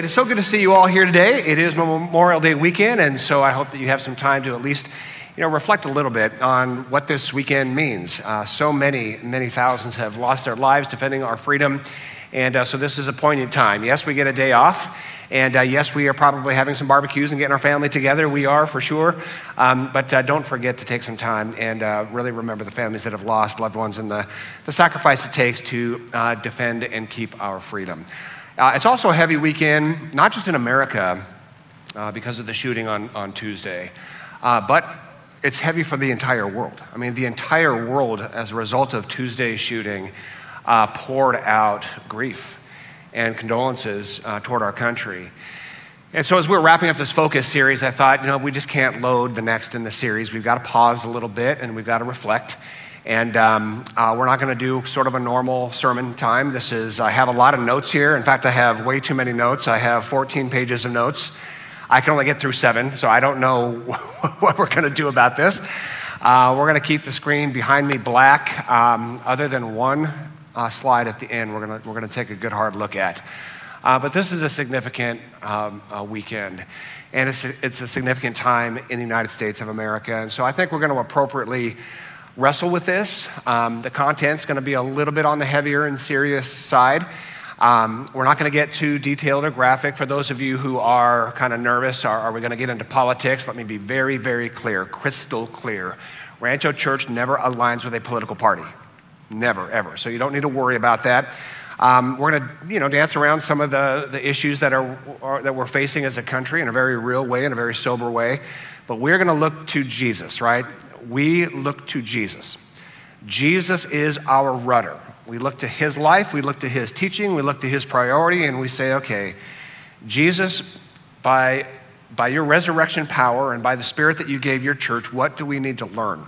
it is so good to see you all here today. It is Memorial Day weekend, and so I hope that you have some time to at least you know, reflect a little bit on what this weekend means. Uh, so many, many thousands have lost their lives defending our freedom, and uh, so this is a poignant time. Yes, we get a day off, and uh, yes, we are probably having some barbecues and getting our family together. We are for sure. Um, but uh, don't forget to take some time and uh, really remember the families that have lost loved ones and the, the sacrifice it takes to uh, defend and keep our freedom. Uh, it's also a heavy weekend, not just in America uh, because of the shooting on, on Tuesday, but it's heavy for the entire world. I mean, the entire world, as a result of Tuesday's shooting, poured out grief and condolences uh, toward our country. And so, as we are wrapping up this focus series, I thought, you know, we just can't load the next in the series. We've got to pause a little bit and we've got to reflect. And um, uh, we're not going to do sort of a normal sermon time. This is, I have a lot of notes here. In fact, I have way too many notes. I have 14 pages of notes. I can only get through seven, so I don't know what we're going to do about this. Uh, we're going to keep the screen behind me black, um, other than one uh, slide at the end we're going we're gonna take a good hard look at. Uh, but this is a significant um, uh, weekend, and it's a, it's a significant time in the United States of America. And so I think we're going to appropriately wrestle with this. Um, the content's going to be a little bit on the heavier and serious side. Um, we're not going to get too detailed or graphic. For those of you who are kind of nervous, are, are we going to get into politics? Let me be very, very clear, crystal clear. Rancho Church never aligns with a political party. Never, ever. So you don't need to worry about that. Um, we're going to, you know, dance around some of the, the issues that, are, are, that we're facing as a country in a very real way, in a very sober way. But we're going to look to Jesus, right? We look to Jesus. Jesus is our rudder. We look to his life, we look to his teaching, we look to his priority, and we say, okay, Jesus, by, by your resurrection power and by the spirit that you gave your church, what do we need to learn?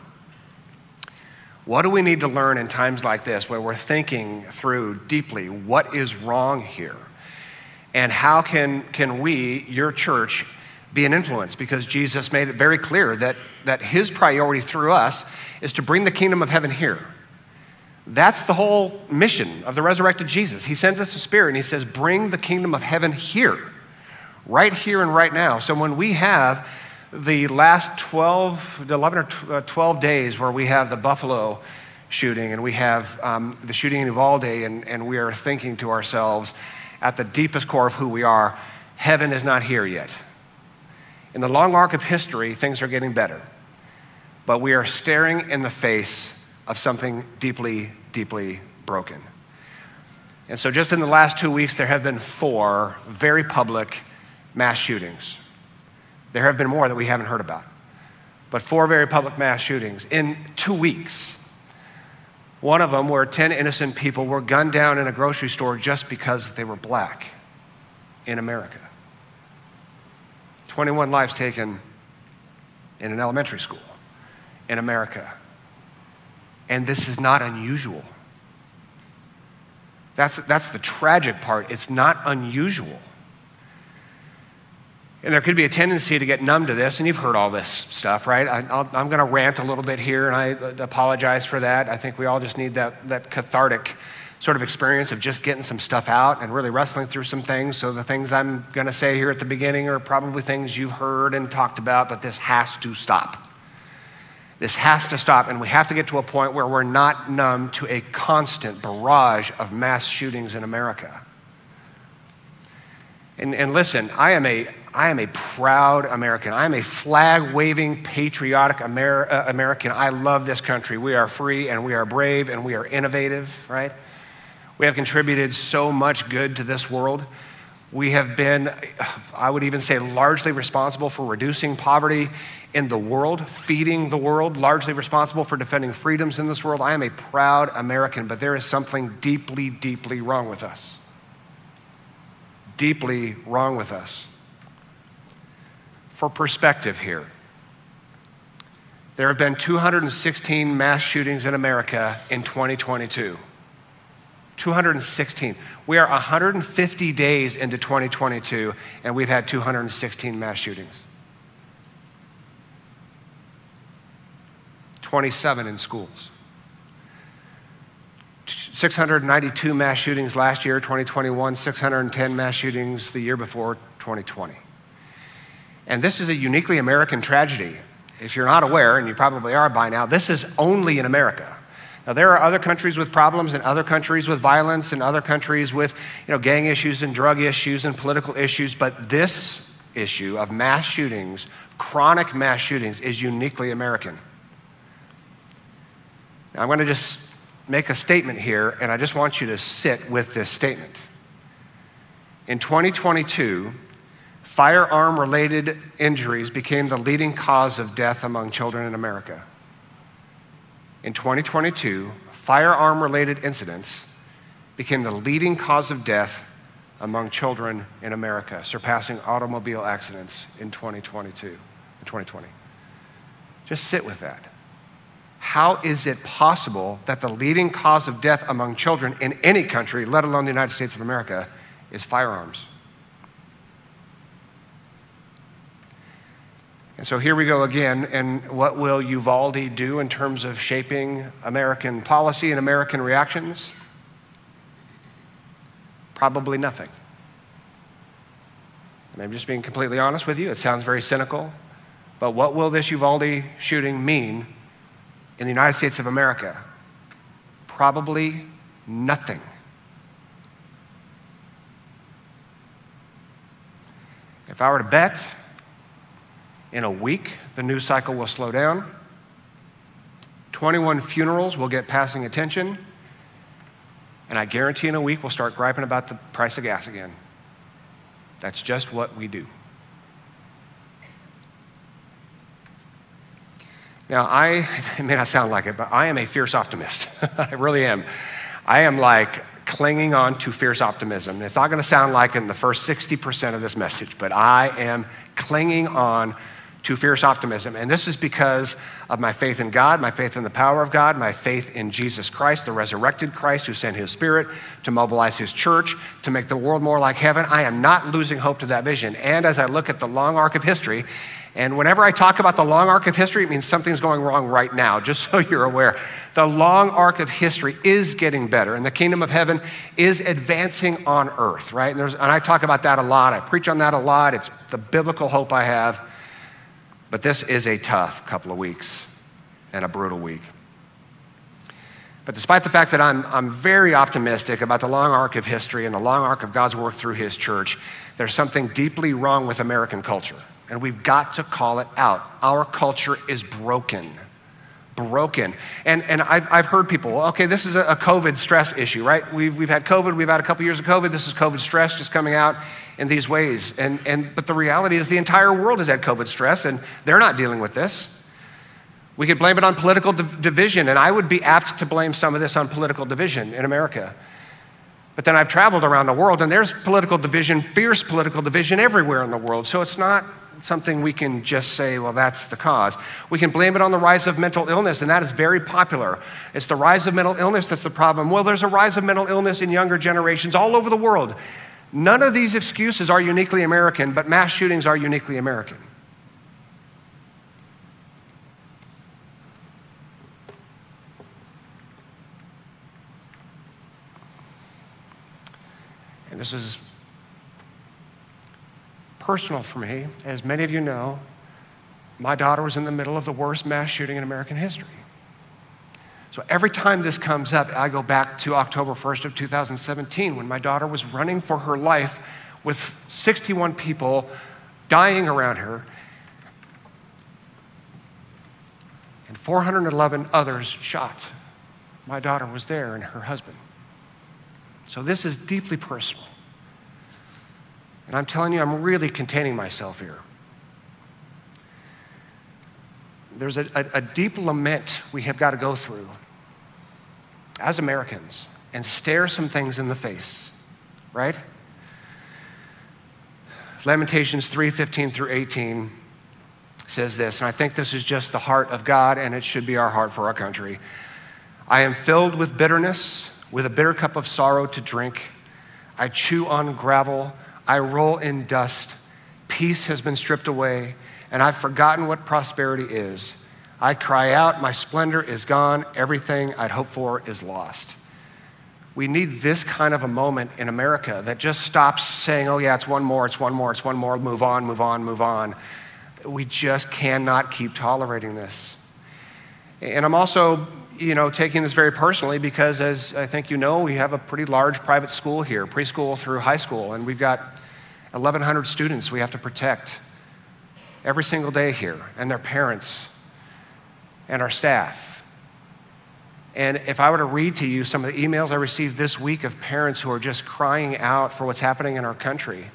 What do we need to learn in times like this where we're thinking through deeply what is wrong here? And how can, can we, your church, be an influence? Because Jesus made it very clear that, that his priority through us is to bring the kingdom of heaven here. That's the whole mission of the resurrected Jesus. He sends us a spirit and he says, Bring the kingdom of heaven here, right here and right now. So when we have the last 12, 11 or uh, 12 days where we have the Buffalo shooting and we have um, the shooting in Uvalde, and, and we are thinking to ourselves at the deepest core of who we are, heaven is not here yet. In the long arc of history, things are getting better, but we are staring in the face of something deeply, deeply broken. And so, just in the last two weeks, there have been four very public mass shootings there have been more that we haven't heard about. But four very public mass shootings in two weeks. One of them where 10 innocent people were gunned down in a grocery store just because they were black in America. 21 lives taken in an elementary school in America. And this is not unusual. That's, that's the tragic part. It's not unusual. And there could be a tendency to get numb to this, and you've heard all this stuff, right? I, am going to rant a little bit here, and I uh, apologize for that. I think we all just need that, that cathartic sort of experience of just getting some stuff out and really wrestling through some things. So, the things I'm going to say here at the beginning are probably things you've heard and talked about, but this has to stop. This has to stop, and we have to get to a point where we're not numb to a constant barrage of mass shootings in America. And, and listen, I am a I am a proud American. I am a flag waving, patriotic Amer- uh, American. I love this country. We are free and we are brave and we are innovative, right? We have contributed so much good to this world. We have been, I would even say, largely responsible for reducing poverty in the world, feeding the world, largely responsible for defending freedoms in this world. I am a proud American, but there is something deeply, deeply wrong with us. Deeply wrong with us for perspective here. There have been 216 mass shootings in America in 2022. 216. We are 150 days into 2022, and we've had 216 mass shootings. 27 in schools. 692 mass shootings last year, 2021, 610 mass shootings the year before, 2020. And this is a uniquely American tragedy. If you're not aware, and you probably are by now, this is only in America. Now, there are other countries with problems and other countries with violence and other countries with you know, gang issues and drug issues and political issues, but this issue of mass shootings, chronic mass shootings, is uniquely American. Now, I'm going to just make a statement here, and I just want you to sit with this statement. In 2022, firearm related injuries became the leading cause of death among children in America. In 2022, firearm related incidents became the leading cause of death among children in America, surpassing automobile accidents in 2022 in 2020. Just sit with that. How is it possible that the leading cause of death among children in any country, let alone the United States of America, is firearms? And so here we go again. And what will Uvalde do in terms of shaping American policy and American reactions? Probably nothing. And I'm just being completely honest with you. It sounds very cynical. But what will this Uvalde shooting mean in the United States of America? Probably nothing. If I were to bet, in a week, the news cycle will slow down. 21 funerals will get passing attention. And I guarantee in a week we'll start griping about the price of gas again. That's just what we do. Now, I, it may not sound like it, but I am a fierce optimist. I really am. I am like clinging on to fierce optimism. It's not going to sound like in the first 60% of this message, but I am clinging on to fierce optimism. And this is because of my faith in God, my faith in the power of God, my faith in Jesus Christ, the resurrected Christ who sent his spirit to mobilize his church, to make the world more like heaven. I am not losing hope to that vision. And as I look at the long arc of history, and whenever I talk about the long arc of history, it means something's going wrong right now, just so you're aware. The long arc of history is getting better, and the kingdom of heaven is advancing on earth, right? And, and I talk about that a lot. I preach on that a lot. It's the biblical hope I have. But this is a tough couple of weeks and a brutal week. But despite the fact that I'm, I'm very optimistic about the long arc of history and the long arc of God's work through His church, there's something deeply wrong with American culture. And we've got to call it out. Our culture is broken. Broken. And, and I've, I've heard people, okay, this is a, a COVID stress issue, right? We've, we've had COVID, we've had a couple years of COVID, this is COVID stress just coming out in these ways. And, and, but the reality is, the entire world has had COVID stress, and they're not dealing with this. We could blame it on political div- division, and I would be apt to blame some of this on political division in America. But then I've traveled around the world, and there's political division, fierce political division everywhere in the world. So it's not something we can just say, well, that's the cause. We can blame it on the rise of mental illness, and that is very popular. It's the rise of mental illness that's the problem. Well, there's a rise of mental illness in younger generations all over the world. None of these excuses are uniquely American, but mass shootings are uniquely American. And this is personal for me. As many of you know, my daughter was in the middle of the worst mass shooting in American history. So every time this comes up, I go back to October 1st of 2017 when my daughter was running for her life with 61 people dying around her and 411 others shot. My daughter was there and her husband. So this is deeply personal. And I'm telling you, I'm really containing myself here. There's a, a, a deep lament we have got to go through as Americans and stare some things in the face, right? Lamentations 3 15 through 18 says this, and I think this is just the heart of God, and it should be our heart for our country. I am filled with bitterness, with a bitter cup of sorrow to drink. I chew on gravel, I roll in dust. Peace has been stripped away, and I've forgotten what prosperity is. I cry out, My splendor is gone. Everything I'd hoped for is lost. We need this kind of a moment in America that just stops saying, oh, yeah, it's one more, it's one more, it's one more, move on, move on, move on. We just cannot keep tolerating this. And I'm also, you know, taking this very personally because, as I think you know, we have a pretty large private school here, preschool through high school, and we've got 1,100 students we have to protect every single day here, and their parents, and our staff. And if I were to read to you some of the emails I received this week of parents who are just crying out for what's happening in our country,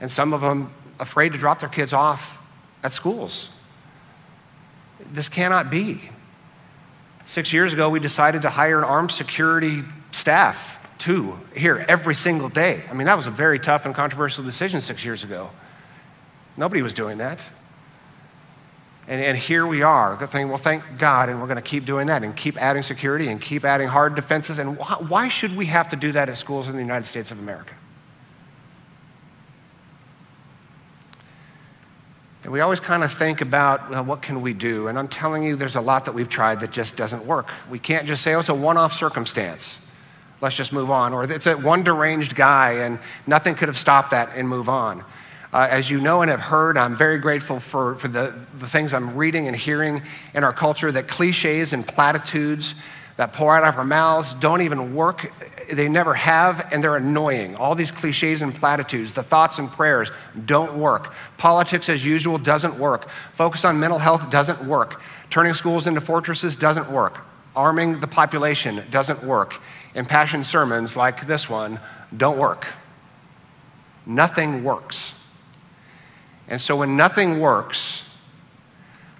and some of them afraid to drop their kids off at schools. This cannot be. Six years ago, we decided to hire an armed security staff, two, here every single day. I mean, that was a very tough and controversial decision six years ago. Nobody was doing that. And, and here we are, thinking, well, thank God, and we're going to keep doing that and keep adding security and keep adding hard defenses. And why should we have to do that at schools in the United States of America? And we always kind of think about, well, what can we do? And I'm telling you, there's a lot that we've tried that just doesn't work. We can't just say, oh, it's a one off circumstance. Let's just move on. Or it's a one deranged guy and nothing could have stopped that and move on. Uh, as you know and have heard, I'm very grateful for, for the, the things I'm reading and hearing in our culture that cliches and platitudes that pour out of our mouths don't even work. They never have, and they're annoying. All these cliches and platitudes, the thoughts and prayers don't work. Politics as usual doesn't work. Focus on mental health doesn't work. Turning schools into fortresses doesn't work. Arming the population doesn't work. Impassioned sermons like this one don't work. Nothing works. And so when nothing works,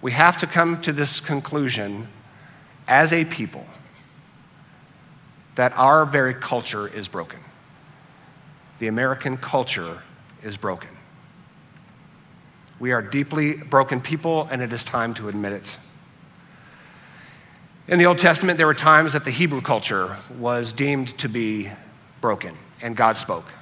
we have to come to this conclusion as a people that our very culture is broken. The American culture is broken. We are deeply broken people, and it is time to admit it. In the Old Testament, there were times that the Hebrew culture was deemed to be broken, and God spoke.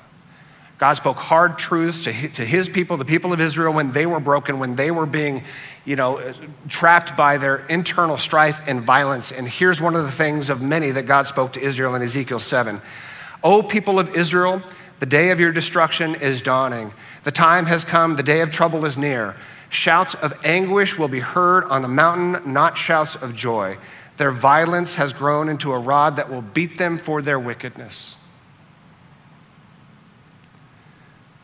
God spoke hard truths to his people, the people of Israel, when they were broken, when they were being, you know, uh, trapped by their internal strife and violence. And here's one of the things of many that God spoke to Israel in Ezekiel 7. O people of Israel, the day of your destruction is dawning. The time has come, the day of trouble is near. Shouts of anguish will be heard on the mountain, not shouts of joy. Their violence has grown into a rod that will beat them for their wickedness.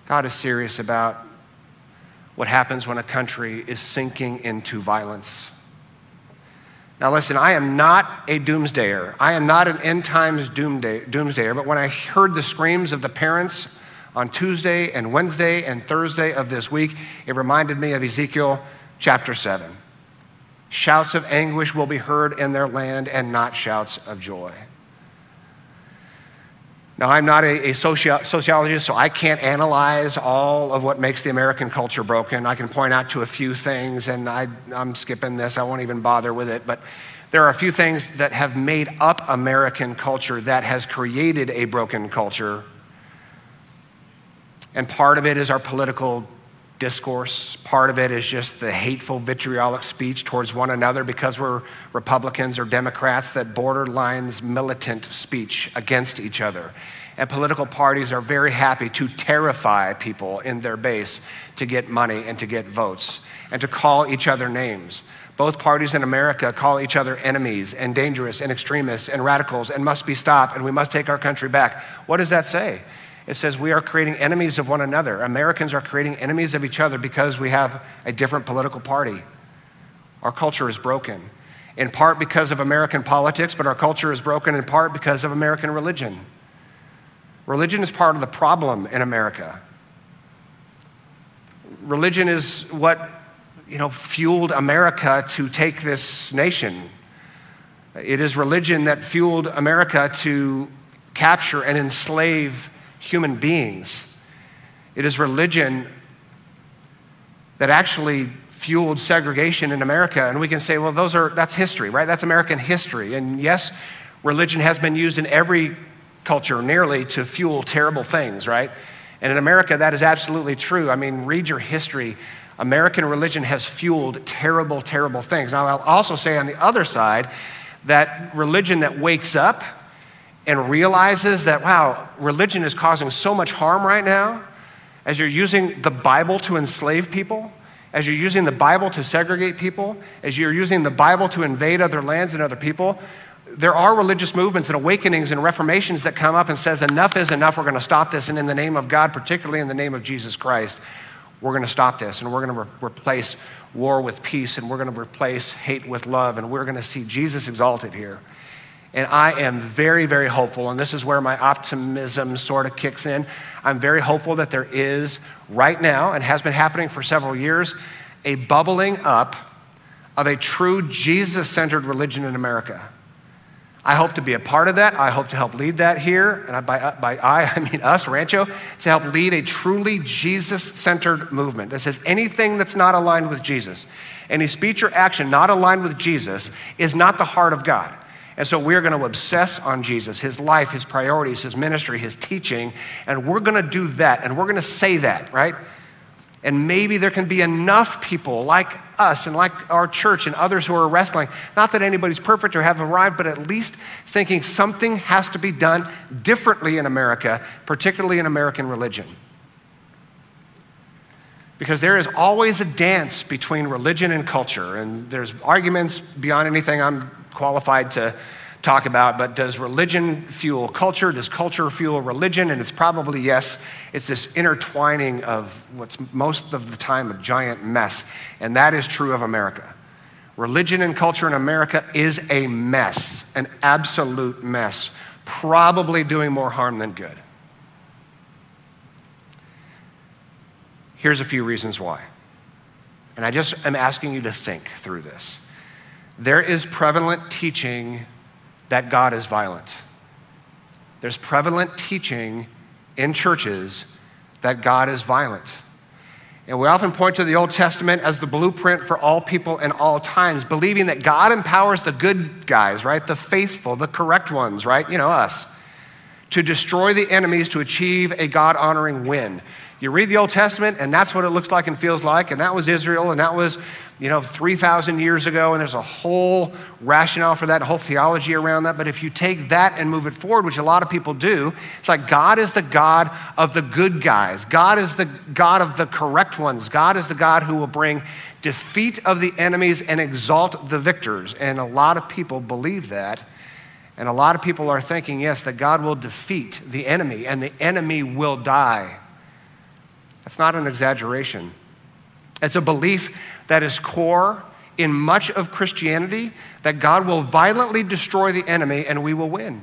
God is serious about what happens when a country is sinking into violence. Now, listen, I am not a doomsdayer. I am not an end times doomsdayer, but when I heard the screams of the parents on Tuesday and Wednesday and Thursday of this week, it reminded me of Ezekiel chapter 7. Shouts of anguish will be heard in their land and not shouts of joy. Now, I'm not a, a socio- sociologist, so I can't analyze all of what makes the American culture broken. I can point out to a few things, and I, I'm skipping this, I won't even bother with it. But there are a few things that have made up American culture that has created a broken culture. And part of it is our political discourse. Part of it is just the hateful, vitriolic speech towards one another because we're Republicans or Democrats, that borderlines militant speech against each other. And political parties are very happy to terrify people in their base to get money and to get votes and to call each other names. Both parties in America call each other enemies and dangerous and extremists and radicals and must be stopped and we must take our country back. What does that say? It says we are creating enemies of one another. Americans are creating enemies of each other because we have a different political party. Our culture is broken, in part because of American politics, but our culture is broken in part because of American religion. Religion is part of the problem in America. Religion is what you know, fueled America to take this nation. It is religion that fueled America to capture and enslave human beings. It is religion that actually fueled segregation in America. And we can say, well, those are, that's history, right? That's American history. And yes, religion has been used in every culture nearly to fuel terrible things, right? And in America, that is absolutely true. I mean, read your history. American religion has fueled terrible, terrible things. Now, I'll also say on the other side that religion that wakes up and realizes that, wow, religion is causing so much harm right now, as you're using the Bible to enslave people, as you're using the Bible to segregate people, as you're using the Bible to invade other lands and other people, there are religious movements and awakenings and reformations that come up and says enough is enough. We're going to stop this. And in the name of god particularly in the name of jesus christ we're going to stop this. And we're going to re- replace war with peace. And we're going to replace hate with love. And we're going to see jesus exalted here and I am very, very hopeful, and this is where my optimism sort of kicks in. I'm very hopeful that there is right now, and has been happening for several years, a bubbling up of a true Jesus centered religion in America. I hope to be a part of that. I hope to help lead that here. And by, by I, I mean us, Rancho, to help lead a truly Jesus centered movement that says anything that's not aligned with Jesus, any speech or action not aligned with Jesus, is not the heart of God. And so we're going to obsess on Jesus, his life, his priorities, his ministry, his teaching, and we're going to do that, and we're going to say that, right? And maybe there can be enough people like us and like our church and others who are wrestling, not that anybody's perfect or have arrived, but at least thinking something has to be done differently in America, particularly in American religion. Because there is always a dance between religion and culture, and there's arguments beyond anything I'm qualified to talk about, but does religion fuel culture? Does culture fuel religion? And it's probably yes. It's this intertwining of what's most of the time a giant mess. And that is true of America. Religion and culture in America is a mess, an absolute mess, probably doing more harm than good. Here's a few reasons why. And I just am asking you to think through this there is prevalent teaching that God is violent. There's prevalent teaching in churches that God is violent. And we often point to the Old Testament as the blueprint for all people in all times, believing that God empowers the good guys, right? The faithful, the correct ones, right? You know, us, to destroy the enemies to achieve a God honoring win. You read the Old Testament, and that's what it looks like and feels like. And that was Israel, and that was, you know, 3,000 years ago. And there's a whole rationale for that, a whole theology around that. But if you take that and move it forward, which a lot of people do, it's like God is the God of the good guys. God is the God of the correct ones. God is the God who will bring defeat of the enemies and exalt the victors. And a lot of people believe that. And a lot of people are thinking, yes, that God will defeat the enemy and the enemy will die. That's not an exaggeration. It's a belief that is core in much of Christianity that God will violently destroy the enemy and we will win.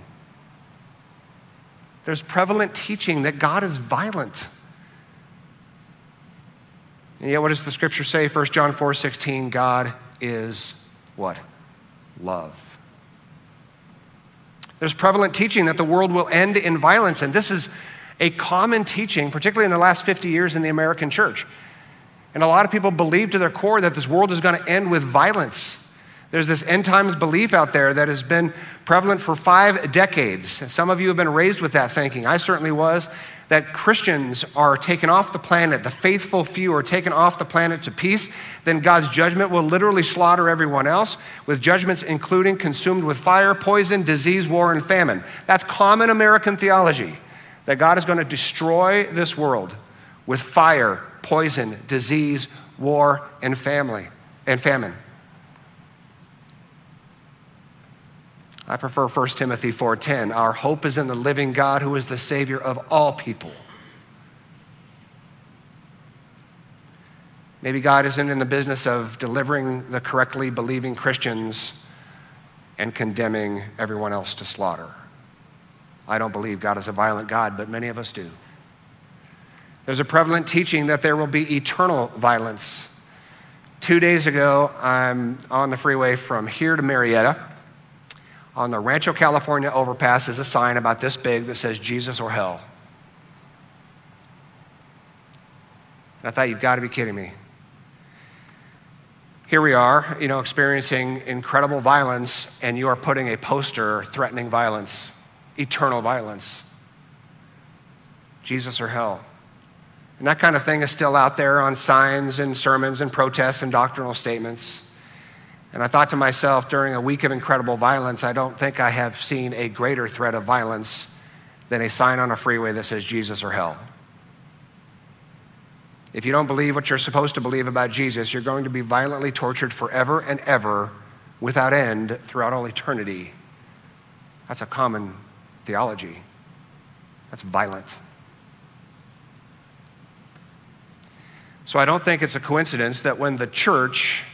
There's prevalent teaching that God is violent. And yet, what does the scripture say? 1 John 4 16, God is what? Love. There's prevalent teaching that the world will end in violence, and this is a common teaching, particularly in the last 50 years in the American church. And a lot of people believe to their core that this world is going to end with violence. There's this end times belief out there that has been prevalent for five decades. Some of you have been raised with that thinking. I certainly was. That Christians are taken off the planet, the faithful few are taken off the planet to peace, then God's judgment will literally slaughter everyone else, with judgments including consumed with fire, poison, disease, war, and famine. That's common American theology that God is going to destroy this world with fire, poison, disease, war, and family and famine. I prefer 1 Timothy 4:10. Our hope is in the living God who is the savior of all people. Maybe God isn't in the business of delivering the correctly believing Christians and condemning everyone else to slaughter. I don't believe God is a violent God, but many of us do. There's a prevalent teaching that there will be eternal violence. Two days ago, I'm on the freeway from here to Murrieta. On the Rancho California overpass is a sign about this big that says Jesus or hell. And I thought, you've got to be kidding me. Here we are, you know, experiencing incredible violence, and you are putting a poster threatening violence eternal violence Jesus or hell. And that kind of thing is still out there on signs and sermons and protests and doctrinal statements. And I thought to myself, during a week of incredible violence, I don't think I have seen a greater threat of violence than a sign on a freeway that says Jesus or hell. If you don't believe what you're supposed to believe about Jesus, you're going to be violently tortured forever and ever without end throughout all eternity. That's a common theology. That's violent. So I don't think it's a coincidence that when the church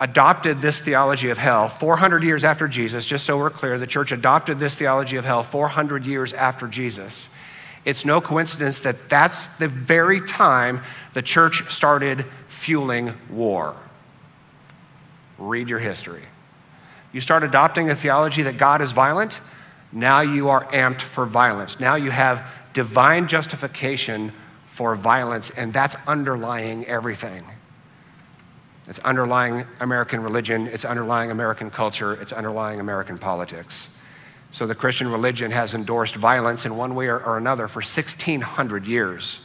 adopted this theology of hell 400 years after Jesus, just so we're clear, the church adopted this theology of hell 400 years after Jesus. It's no coincidence that that's the very time the church started fueling war. Read your history. You start adopting a theology that God is violent, now you are amped for violence. Now you have divine justification for violence, and that's underlying everything. It's underlying American religion, it's underlying American culture, it's underlying American politics. So the Christian religion has endorsed violence in one way or, another for 1,600 years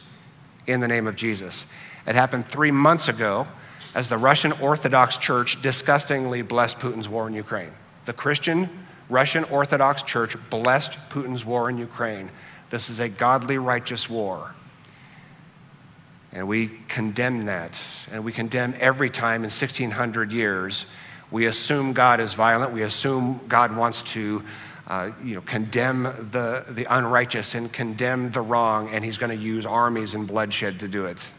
in the name of Jesus. It happened three months ago as the Russian Orthodox Church disgustingly blessed Putin's war in Ukraine. The Christian Russian Orthodox Church blessed Putin's war in Ukraine. This is a godly, righteous war. And we condemn that. And we condemn every time in 1600 years we assume God is violent. We assume God wants to uh, you know, condemn the, the unrighteous and condemn the wrong, and he's going to use armies and bloodshed to do it.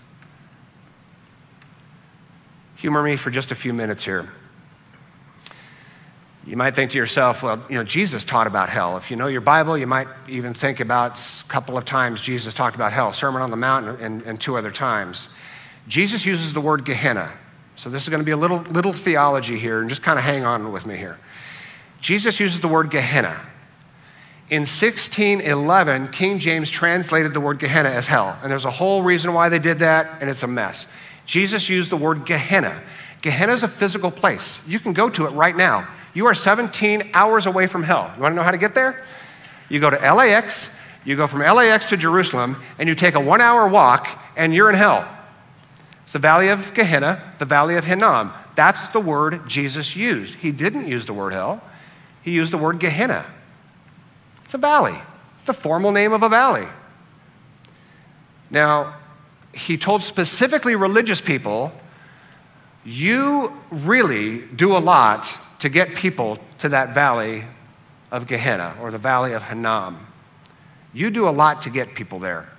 Humor me for just a few minutes here. You might think to yourself, well, you know, Jesus taught about hell. If you know your Bible, you might even think about a couple of times Jesus talked about hell, Sermon on the Mount and, and two other times. Jesus uses the word Gehenna. So this is going to be a little, little theology here, and just kind of hang on with me here. Jesus uses the word Gehenna. In 1611, King James translated the word Gehenna as hell. And there's a whole reason why they did that, and it's a mess. Jesus used the word Gehenna. Gehenna is a physical place. You can go to it right now. You are 17 hours away from hell. You want to know how to get there? You go to LAX, you go from LAX to Jerusalem, and you take a one hour walk, and you're in hell. It's the valley of Gehenna, the valley of Hinnom. That's the word Jesus used. He didn't use the word hell, he used the word Gehenna. It's a valley, it's the formal name of a valley. Now, he told specifically religious people, you really do a lot to get people to that valley of Gehenna or the valley of Hinnom. You do a lot to get people there.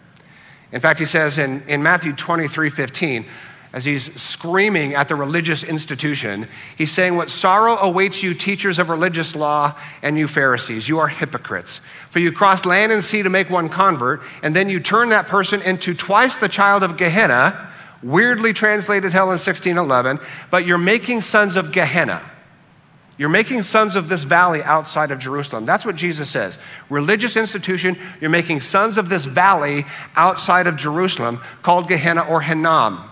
In fact, he says in, in Matthew 23 15, as he's screaming at the religious institution, he's saying, What sorrow awaits you, teachers of religious law, and you Pharisees. You are hypocrites. For you cross land and sea to make one convert, and then you turn that person into twice the child of Gehenna, weirdly translated hell in 1611, but you're making sons of Gehenna. You're making sons of this valley outside of Jerusalem. That's what Jesus says. Religious institution, you're making sons of this valley outside of Jerusalem called Gehenna or Hinnom.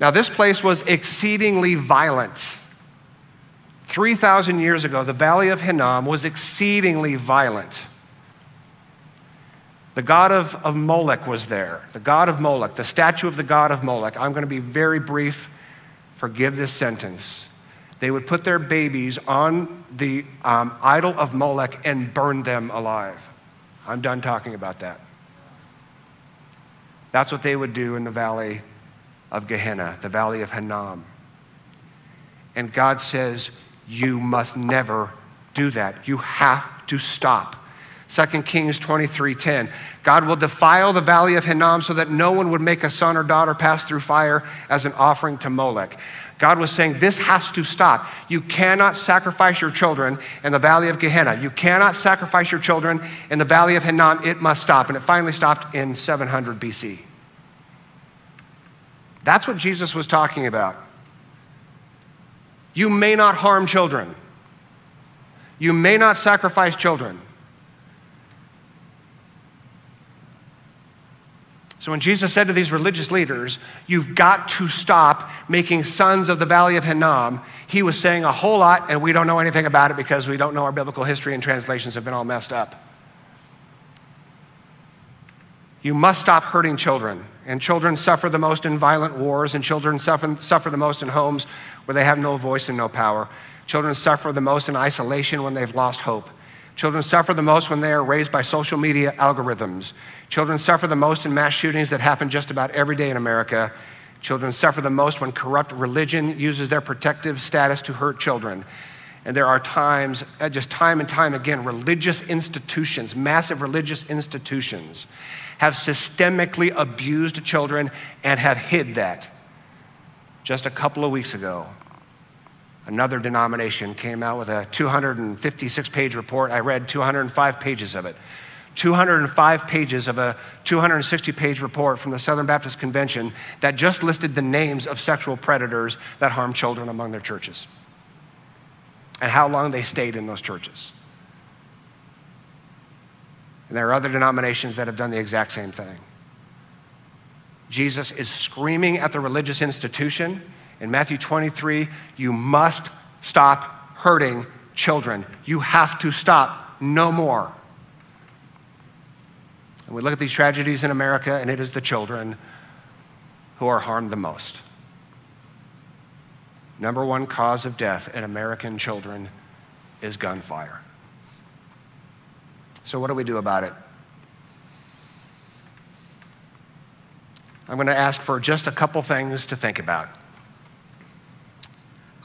Now, this place was exceedingly violent. 3,000 years ago, the valley of Hinnom was exceedingly violent. The god of, of Molech was there, the god of Molech, the statue of the god of Molech. I'm going to be very brief forgive this sentence. They would put their babies on the um, idol of Molech and burn them alive. I'm done talking about that. That's what they would do in the valley of Gehenna, the valley of Hinnom. And God says, You must never do that. You have to stop. 2 Kings 23:10. God will defile the valley of Hinnom so that no one would make a son or daughter pass through fire as an offering to Molech. God was saying, This has to stop. You cannot sacrifice your children in the valley of Gehenna. You cannot sacrifice your children in the valley of Hinnom. It must stop. And it finally stopped in 700 BC. That's what Jesus was talking about. You may not harm children, you may not sacrifice children. So when Jesus said to these religious leaders, You've got to stop making sons of the valley of Hinnom, he was saying a whole lot, and we don't know anything about it because we don't know our biblical history and translations have been all messed up. You must stop hurting children. And children suffer the most in violent wars, and children suffer, suffer the most in homes where they have no voice and no power. Children suffer the most in isolation when they've lost hope. Children suffer the most when they are raised by social media algorithms. Children suffer the most in mass shootings that happen just about every day in America. Children suffer the most when corrupt religion uses their protective status to hurt children. And there are times, uh, just time and time again, religious institutions, massive religious institutions, have systemically abused children and have hid that. Just a couple of weeks ago, another denomination came out with a 256 page report. I read 205 pages of it. 205 pages of a 260 page report from the Southern Baptist Convention that just listed the names of sexual predators that harm children among their churches and how long they stayed in those churches. And there are other denominations that have done the exact same thing. Jesus is screaming at the religious institution in Matthew 23 you must stop hurting children. You have to stop no more. And we look at these tragedies in America, and it is the children who are harmed the most. Number one cause of death in American children is gunfire. So, what do we do about it? I'm going to ask for just a couple things to think about.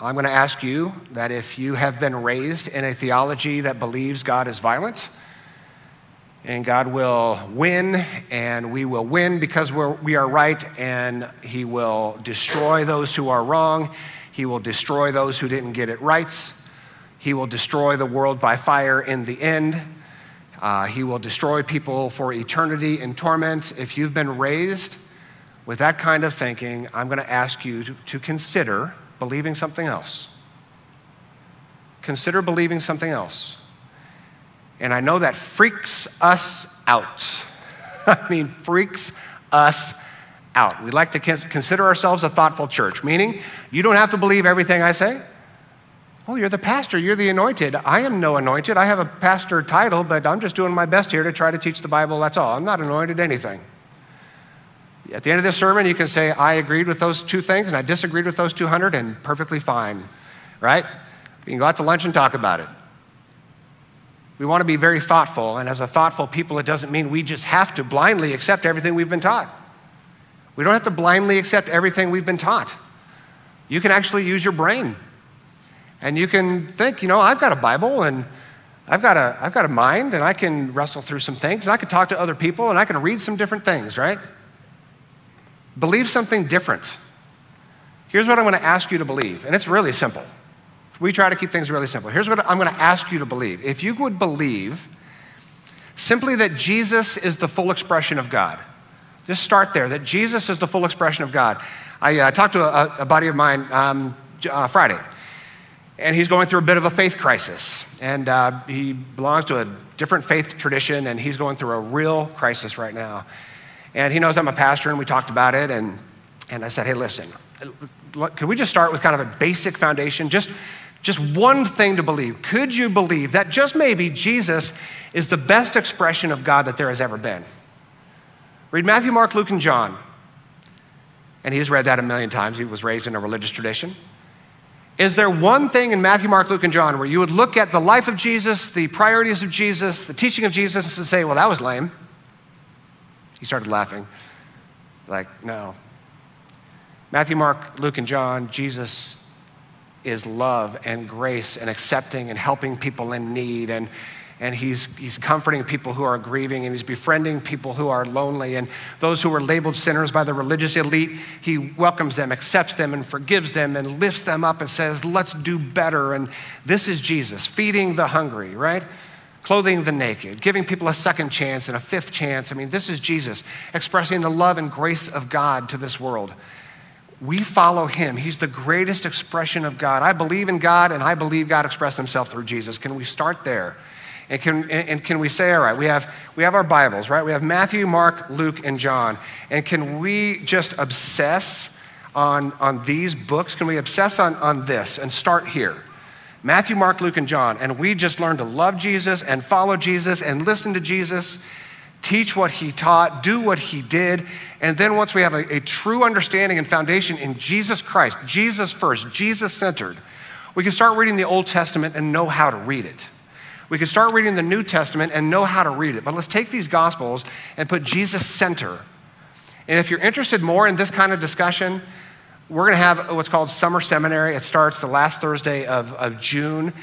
I'm going to ask you that if you have been raised in a theology that believes God is violent, and God will win, and we will win because we're, we are right, and He will destroy those who are wrong. He will destroy those who didn't get it right. He will destroy the world by fire in the end. Uh, he will destroy people for eternity in torment. If you've been raised with that kind of thinking, I'm going to ask you to, to consider believing something else. Consider believing something else. And I know that freaks us out. I mean, freaks us out. We like to consider ourselves a thoughtful church, meaning you don't have to believe everything I say. Oh, you're the pastor, you're the anointed. I am no anointed. I have a pastor title, but I'm just doing my best here to try to teach the Bible, that's all. I'm not anointed anything. At the end of this sermon, you can say, I agreed with those two things and I disagreed with those 200, and perfectly fine, right? You can go out to lunch and talk about it. We want to be very thoughtful, and as a thoughtful people, it doesn't mean we just have to blindly accept everything we've been taught. We don't have to blindly accept everything we've been taught. You can actually use your brain. And you can think, you know, I've got a Bible and I've got a, I've got a mind and I can wrestle through some things and I can talk to other people and I can read some different things, right? Believe something different. Here's what I'm going to ask you to believe, and it's really simple. We try to keep things really simple. Here's what I'm going to ask you to believe. If you would believe simply that Jesus is the full expression of God, just start there, that Jesus is the full expression of God. I uh, talked to a, a, buddy of mine um, uh, Friday, and he's going through a bit of a faith crisis. And uh, he belongs to a different faith tradition, and he's going through a real crisis right now. And he knows I'm a pastor, and we talked about it. And, and I said, hey, listen, can we just start with kind of a basic foundation? Just just one thing to believe. Could you believe that just maybe Jesus is the best expression of God that there has ever been? Read Matthew, Mark, Luke, and John. And he's read that a million times. He was raised in a religious tradition. Is there one thing in Matthew, Mark, Luke, and John where you would look at the life of Jesus, the priorities of Jesus, the teaching of Jesus, and say, well, that was lame? He started laughing. Like, no. Matthew, Mark, Luke, and John, Jesus is love and grace and accepting and helping people in need and and he's, he's comforting people who are grieving and he's befriending people who are lonely and those who are labeled sinners by the religious elite he welcomes them accepts them and forgives them and lifts them up and says let's do better and this is jesus feeding the hungry right clothing the naked giving people a second chance and a fifth chance i mean this is jesus expressing the love and grace of god to this world we follow him. He's the greatest expression of God. I believe in God, and I believe God expressed himself through Jesus. Can we start there? And can, and can we say, all right, we have, we have our Bibles, right? We have Matthew, Mark, Luke, and John. And can we just obsess on, on these books? Can we obsess on, on this and start here? Matthew, Mark, Luke, and John. And we just learn to love Jesus and follow Jesus and listen to Jesus teach what he taught, do what he did. And then once we have a, a true understanding and foundation in Jesus Christ, Jesus first, Jesus centered, we can start reading the Old Testament and know how to read it. We can start reading the New Testament and know how to read it. But let's take these Gospels and put Jesus center. And if you're interested more in this kind of discussion, we're going to have what's called Summer Seminary. It starts the last Thursday of, of June.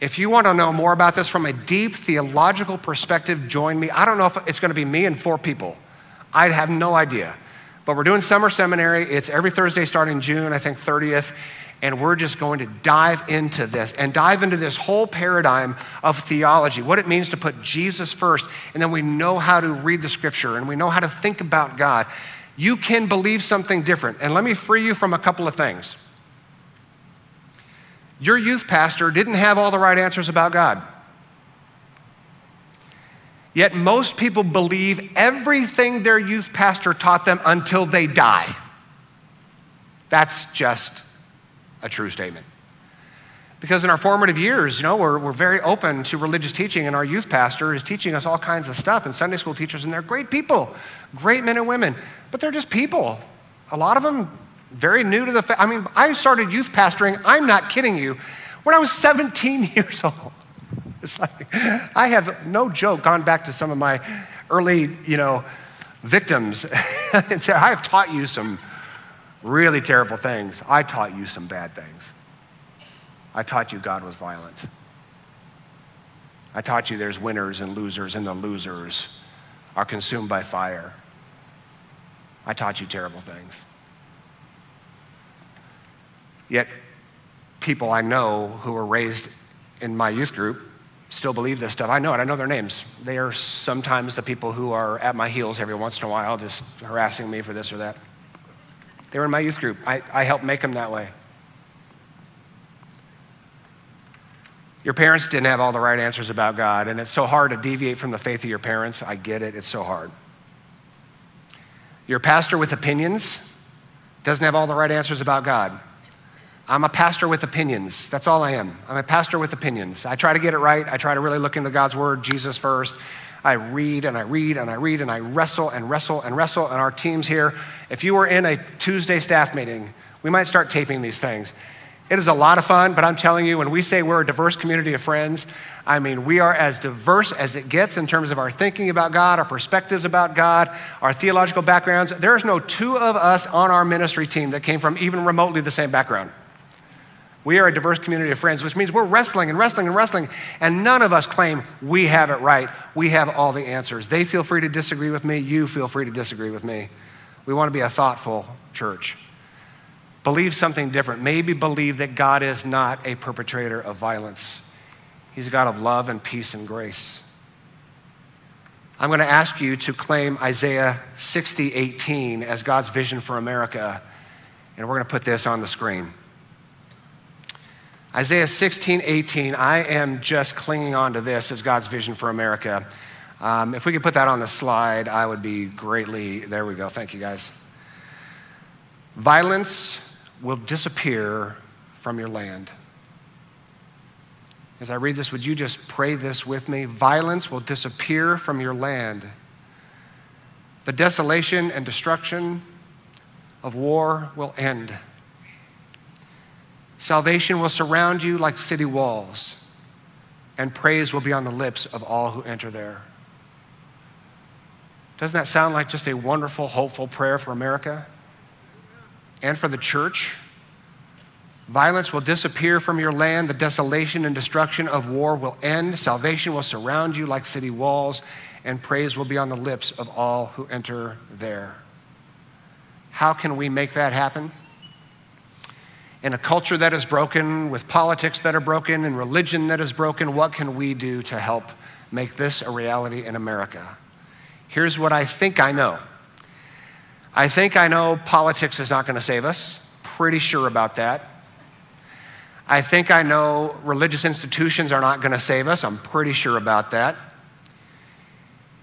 If you want to know more about this from a deep theological perspective, join me. I don't know if it's going to be me and four people. I have no idea. But we're doing summer seminary. It's every Thursday starting June, I think 30th. And we're just going to dive into this and dive into this whole paradigm of theology, what it means to put Jesus first. And then we know how to read the scripture and we know how to think about God. You can believe something different. And let me free you from a couple of things. Your youth pastor didn't have all the right answers about God. Yet most people believe everything their youth pastor taught them until they die. That's just a true statement. Because in our formative years, you know, we're, we're very open to religious teaching, and our youth pastor is teaching us all kinds of stuff, and Sunday school teachers, and they're great people, great men and women, but they're just people. A lot of them very new to the faith. I mean, I started youth pastoring, I'm not kidding you, when I was 17 years old. It's like, I have no joke gone back to some of my early, you know, victims and said, I have taught you some really terrible things. I taught you some bad things. I taught you God was violent. I taught you there's winners and losers, and the losers are consumed by fire. I taught you terrible things. Yet, people I know who were raised in my youth group still believe this stuff. I know it, I know their names. They are sometimes the people who are at my heels every once in a while, just harassing me for this or that. They were in my youth group. I, I helped make them that way. Your parents didn't have all the right answers about God, and it's so hard to deviate from the faith of your parents. I get it, it's so hard. Your pastor with opinions doesn't have all the right answers about God. I'm a pastor with opinions. That's all I am. I'm a pastor with opinions. I try to get it right. I try to really look into God's word, Jesus first. I read and I read and I read and I wrestle and wrestle and wrestle. And our teams here, if you were in a Tuesday staff meeting, we might start taping these things. It is a lot of fun, but I'm telling you, when we say we're a diverse community of friends, I mean, we are as diverse as it gets in terms of our thinking about God, our perspectives about God, our theological backgrounds. There's no two of us on our ministry team that came from even remotely the same background. We are a diverse community of friends, which means we're wrestling and wrestling and wrestling, and none of us claim we have it right. We have all the answers. They feel free to disagree with me. You feel free to disagree with me. We want to be a thoughtful church. Believe something different. Maybe believe that God is not a perpetrator of violence, He's a God of love and peace and grace. I'm going to ask you to claim Isaiah 60, 18 as God's vision for America, and we're going to put this on the screen. Isaiah 16, 18, I am just clinging on to this as God's vision for America. Um, if we could put that on the slide, I would be greatly, there we go. Thank you guys. Violence will disappear from your land. As I read this, would you just pray this with me? Violence will disappear from your land. The desolation and destruction of war will end. Salvation will surround you like city walls, and praise will be on the lips of all who enter there. Doesn't that sound like just a wonderful, hopeful prayer for America and for the church? Violence will disappear from your land. The desolation and destruction of war will end. Salvation will surround you like city walls, and praise will be on the lips of all who enter there. How can we make that happen? in a culture that is broken, with politics that are broken, and religion that is broken, what can we do to help make this a reality in America? Here's what I think I know. I think I know politics is not going to save us. Pretty sure about that. I think I know religious institutions are not going to save us. I'm pretty sure about that.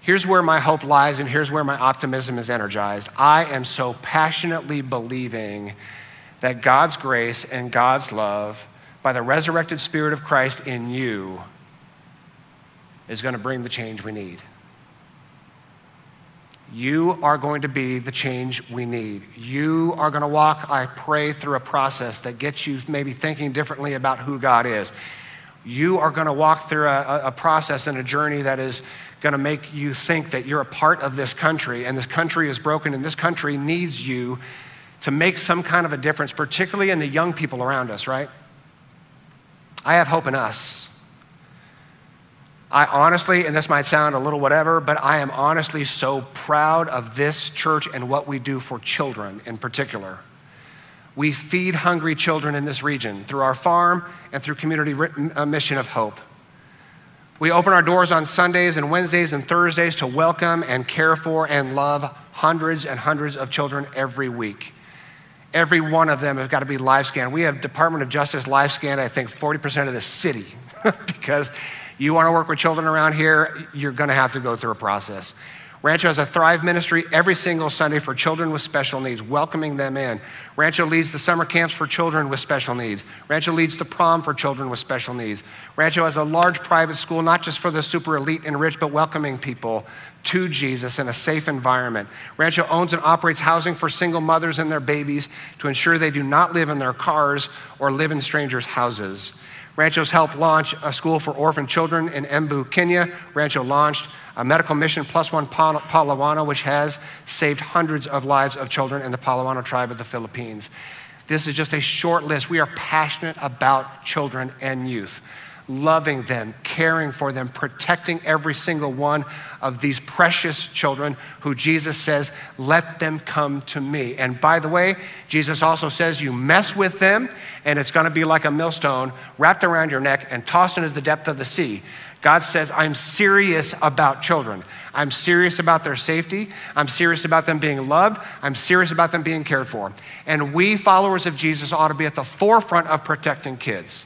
Here's where my hope lies, and here's where my optimism is energized. I am so passionately believing that God's grace and God's love, by the resurrected Spirit of Christ in you, is going to bring the change we need. You are going to be the change we need. You are going to walk, I pray, through a process that gets you maybe thinking differently about who God is. You are going to walk through a, a process and a journey that is going to make you think that you're a part of this country and this country is broken and this country needs you to make some kind of a difference, particularly in the young people around us, right? I have hope in us. I honestly, and this might sound a little whatever, but I am honestly so proud of this church and what we do for children in particular. We feed hungry children in this region through our farm and through community uh, mission of hope. We open our doors on Sundays and Wednesdays and Thursdays to welcome and care for and love hundreds and hundreds of children every week. Every one of them has got to be live scanned. We have Department of Justice live scanned, I think, 40% of the city because you want to work with children around here, you're going to have to go through a process. Rancho has a Thrive ministry every single Sunday for children with special needs, welcoming them in. Rancho leads the summer camps for children with special needs. Rancho leads the prom for children with special needs. Rancho has a large private school, not just for the super elite and rich, but welcoming people to Jesus in a safe environment. Rancho owns and operates housing for single mothers and their babies to ensure they do not live in their cars or live in strangers' houses. Rancho's helped launch a school for orphan children in Embu, Kenya. Rancho launched a medical mission, Plus One Palawano, which has saved hundreds of lives of children in the Palawano tribe of the Philippines. This is just a short list. We are passionate about children and youth loving them, caring for them, protecting every single one of these precious children who Jesus says, let them come to me. And by the way, Jesus also says, you mess with them, and it's going to be like a millstone wrapped around your neck and tossed into the depth of the sea. God says, I'm serious about children. I'm serious about their safety. I'm serious about them being loved. I'm serious about them being cared for. And we, followers of Jesus, ought to be at the forefront of protecting kids.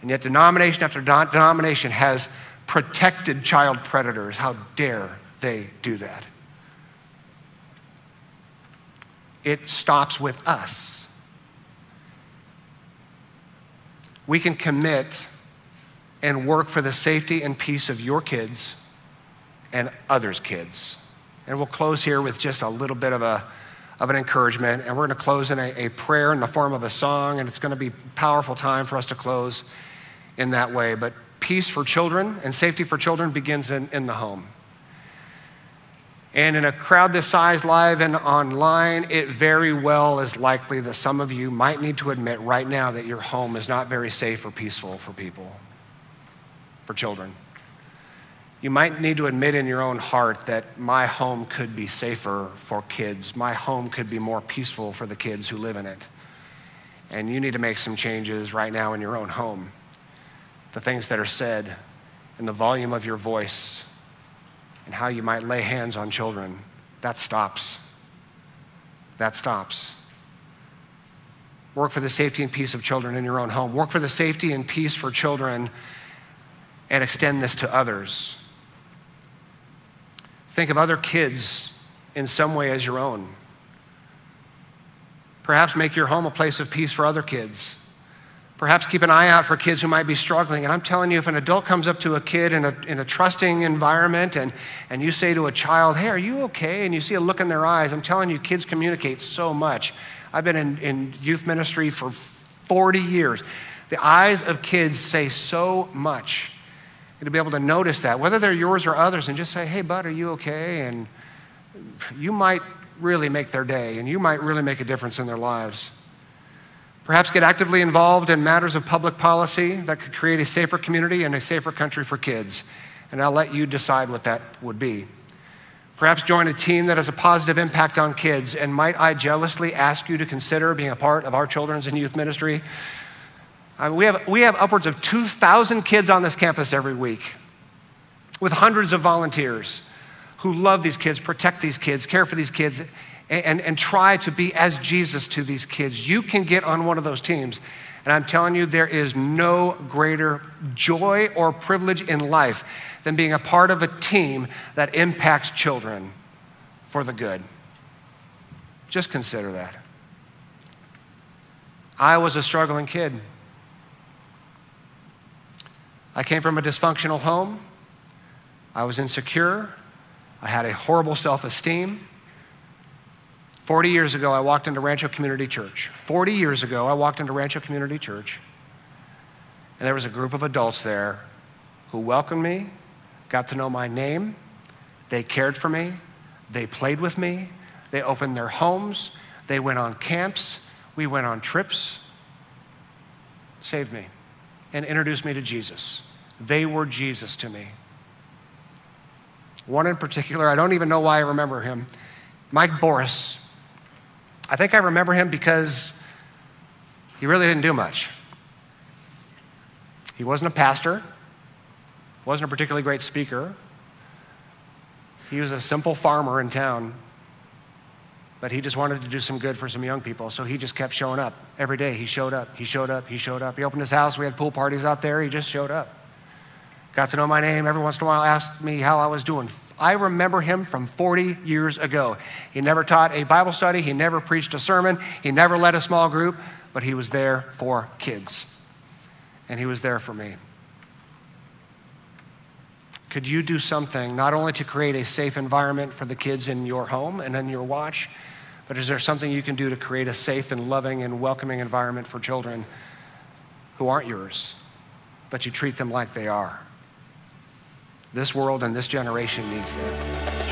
And yet, denomination after denomination has protected child predators. How dare they do that? It stops with us. We can commit and work for the safety and peace of your kids and others' kids. And we'll close here with just a little bit of, a, of an encouragement. And we're going to close in a, a prayer in the form of a song. And it's going to be a powerful time for us to close in that way. But peace for children and safety for children begins in, in the home. And in a crowd this size, live and online, it very well is likely that some of you might need to admit right now that your home is not very safe or peaceful for people, for children. You might need to admit in your own heart that my home could be safer for kids. My home could be more peaceful for the kids who live in it. And you need to make some changes right now in your own home the things that are said, and the volume of your voice, and how you might lay hands on children, that stops. That stops. Work for the safety and peace of children in your own home. Work for the safety and peace for children and extend this to others. Think of other kids in some way as your own. Perhaps make your home a place of peace for other kids. Perhaps keep an eye out for kids who might be struggling. And I'm telling you, if an adult comes up to a kid in a, in a trusting environment and, and you say to a child, Hey, are you okay? And you see a look in their eyes, I'm telling you, kids communicate so much. I've been in, in youth ministry for 40 years. The eyes of kids say so much. And to be able to notice that, whether they're yours or others, and just say, Hey, bud, are you okay? And you might really make their day, and you might really make a difference in their lives. Perhaps get actively involved in matters of public policy that could create a safer community and a safer country for kids. And I'll let you decide what that would be. Perhaps join a team that has a positive impact on kids. And might I jealously ask you to consider being a part of our children's and youth ministry? Uh, we, have, we have upwards of 2,000 kids on this campus every week with hundreds of volunteers who love these kids, protect these kids, care for these kids, and, and try to be as Jesus to these kids. You can get on one of those teams. And I'm telling you, there is no greater joy or privilege in life than being a part of a team that impacts children for the good. Just consider that. I was a struggling kid. I came from a dysfunctional home. I was insecure. I had a horrible self esteem. 40 years ago, I walked into Rancho Community Church. 40 years ago, I walked into Rancho Community Church, and there was a group of adults there who welcomed me, got to know my name, they cared for me, they played with me, they opened their homes, they went on camps, we went on trips, saved me, and introduced me to Jesus. They were Jesus to me. One in particular, I don't even know why I remember him, Mike Boris. I think I remember him because he really didn't do much. He wasn't a pastor, wasn't a particularly great speaker. He was a simple farmer in town, but he just wanted to do some good for some young people. So he just kept showing up every day. He showed up, he showed up, he showed up. He opened his house. We had pool parties out there. He just showed up. Got to know my name. Every once in a while, asked me how I was doing. I remember him from 40 years ago. He never taught a Bible study, he never preached a sermon, he never led a small group, but he was there for kids. And he was there for me. Could you do something not only to create a safe environment for the kids in your home and in your watch, but is there something you can do to create a safe and loving and welcoming environment for children who aren't yours, but you treat them like they are? This world and this generation needs that.